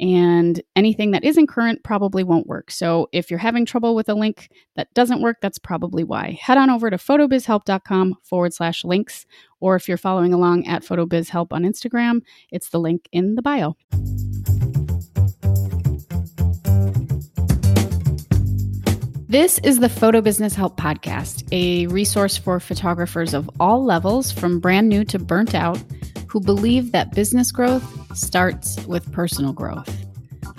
and anything that isn't current probably won't work. So if you're having trouble with a link that doesn't work, that's probably why. Head on over to photobizhelp.com forward slash links, or if you're following along at photobizhelp on Instagram, it's the link in the bio. This is the Photo Business Help Podcast, a resource for photographers of all levels, from brand new to burnt out who believe that business growth starts with personal growth.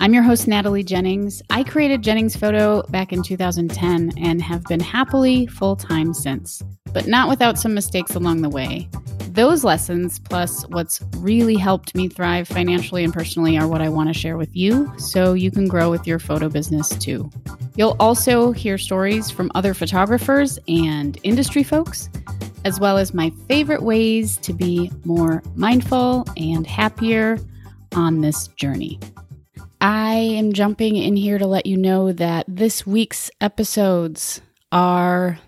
I'm your host, Natalie Jennings. I created Jennings Photo back in 2010 and have been happily full time since, but not without some mistakes along the way. Those lessons, plus what's really helped me thrive financially and personally, are what I want to share with you so you can grow with your photo business too. You'll also hear stories from other photographers and industry folks as well as my favorite ways to be more mindful and happier on this journey. I am jumping in here to let you know that this week's episodes are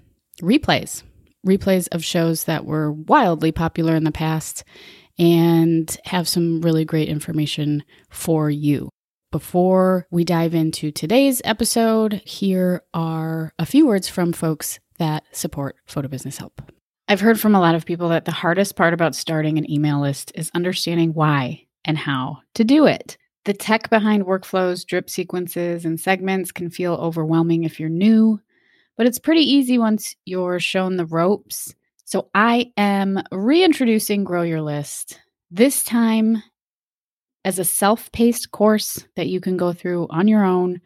replays, replays of shows that were wildly popular in the past and have some really great information for you. Before we dive into today's episode, here are a few words from folks that support Photo Business Help. I've heard from a lot of people that the hardest part about starting an email list is understanding why and how to do it. The tech behind workflows, drip sequences, and segments can feel overwhelming if you're new, but it's pretty easy once you're shown the ropes. So I am reintroducing Grow Your List, this time as a self paced course that you can go through on your own.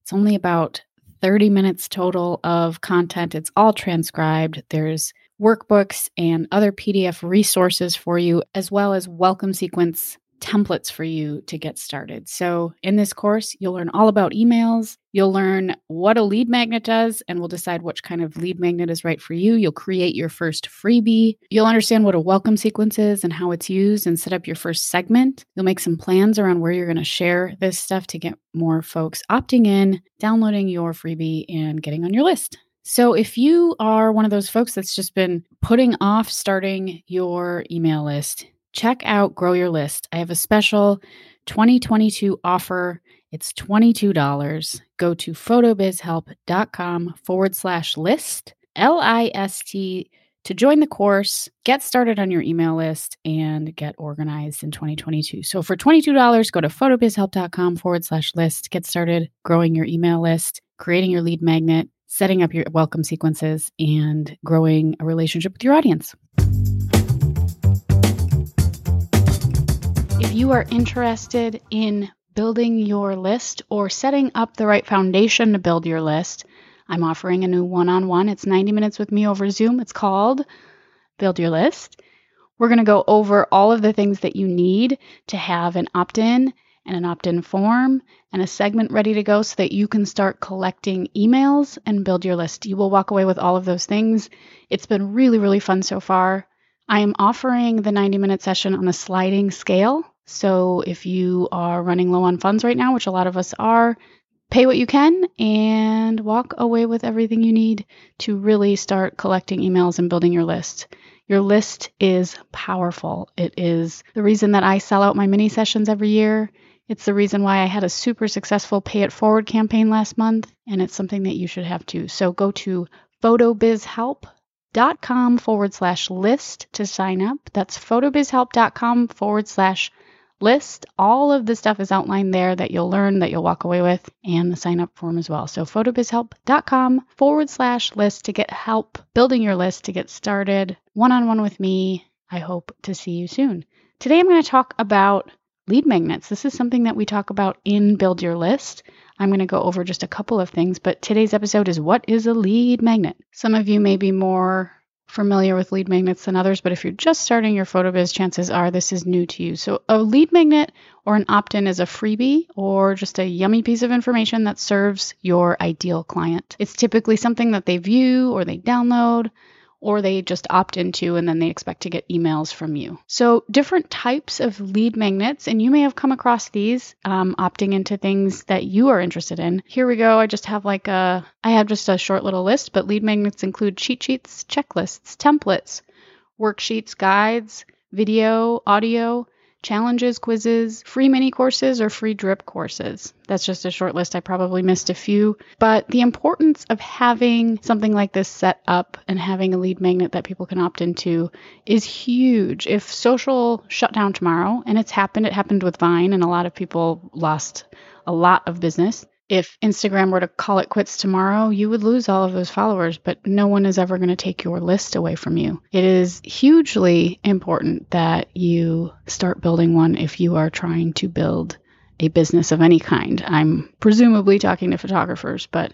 It's only about 30 minutes total of content. It's all transcribed. There's workbooks and other PDF resources for you, as well as welcome sequence templates for you to get started. So, in this course, you'll learn all about emails. You'll learn what a lead magnet does, and we'll decide which kind of lead magnet is right for you. You'll create your first freebie. You'll understand what a welcome sequence is and how it's used, and set up your first segment. You'll make some plans around where you're going to share this stuff to get more folks opting in, downloading your freebie, and getting on your list. So, if you are one of those folks that's just been putting off starting your email list, check out Grow Your List. I have a special 2022 offer. It's $22. Go to photobizhelp.com forward slash list, L I S T, to join the course, get started on your email list, and get organized in 2022. So for $22, go to photobizhelp.com forward slash list, get started growing your email list, creating your lead magnet setting up your welcome sequences, and growing a relationship with your audience. If you are interested in building your list or setting up the right foundation to build your list, I'm offering a new one on one. It's 90 minutes with me over Zoom. It's called Build Your List. We're going to go over all of the things that you need to have an opt in and an opt in form and a segment ready to go so that you can start collecting emails and build your list. You will walk away with all of those things. It's been really, really fun so far. I am offering the 90 minute session on a sliding scale. So if you are running low on funds right now, which a lot of us are, pay what you can and walk away with everything you need to really start collecting emails and building your list. Your list is powerful. It is the reason that I sell out my mini sessions every year. It's the reason why I had a super successful Pay It Forward campaign last month, and it's something that you should have too. So go to photobizhelp.com forward slash list to sign up. That's photobizhelp.com forward slash list. All of the stuff is outlined there that you'll learn, that you'll walk away with, and the sign up form as well. So photobizhelp.com forward slash list to get help building your list to get started one on one with me. I hope to see you soon. Today I'm going to talk about lead magnets. This is something that we talk about in Build Your List. I'm going to go over just a couple of things, but today's episode is what is a lead magnet? Some of you may be more familiar with lead magnets than others, but if you're just starting your photo biz, chances are this is new to you. So, a lead magnet or an opt in is a freebie or just a yummy piece of information that serves your ideal client. It's typically something that they view or they download or they just opt into and then they expect to get emails from you. So, different types of lead magnets, and you may have come across these um, opting into things that you are interested in. Here we go. I just have like a, I have just a short little list, but lead magnets include cheat sheets, checklists, templates, worksheets, guides, video, audio, challenges, quizzes, free mini courses, or free drip courses. That's just a short list. I probably missed a few. But the importance of having something like this set up and having a lead magnet that people can opt into is huge. If social shut down tomorrow, and it's happened, it happened with Vine, and a lot of people lost a lot of business if Instagram were to call it quits tomorrow, you would lose all of those followers, but no one is ever going to take your list away from you. It is hugely important that you start building one if you are trying to build a business of any kind. I'm presumably talking to photographers, but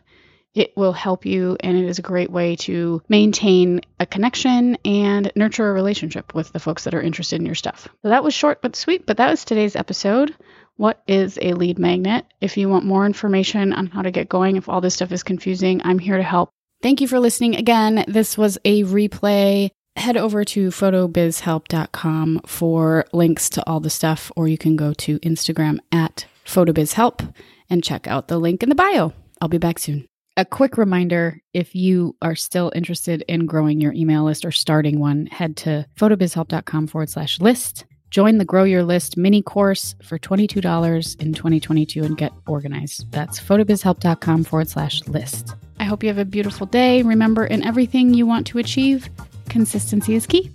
it will help you and it is a great way to maintain a connection and nurture a relationship with the folks that are interested in your stuff. So that was short but sweet, but that was today's episode. What is a lead magnet? If you want more information on how to get going, if all this stuff is confusing, I'm here to help. Thank you for listening again. This was a replay. Head over to photobizhelp.com for links to all the stuff, or you can go to Instagram at photobizhelp and check out the link in the bio. I'll be back soon. A quick reminder if you are still interested in growing your email list or starting one, head to photobizhelp.com forward slash list Join the Grow Your List mini course for $22 in 2022 and get organized. That's photobizhelp.com forward slash list. I hope you have a beautiful day. Remember, in everything you want to achieve, consistency is key.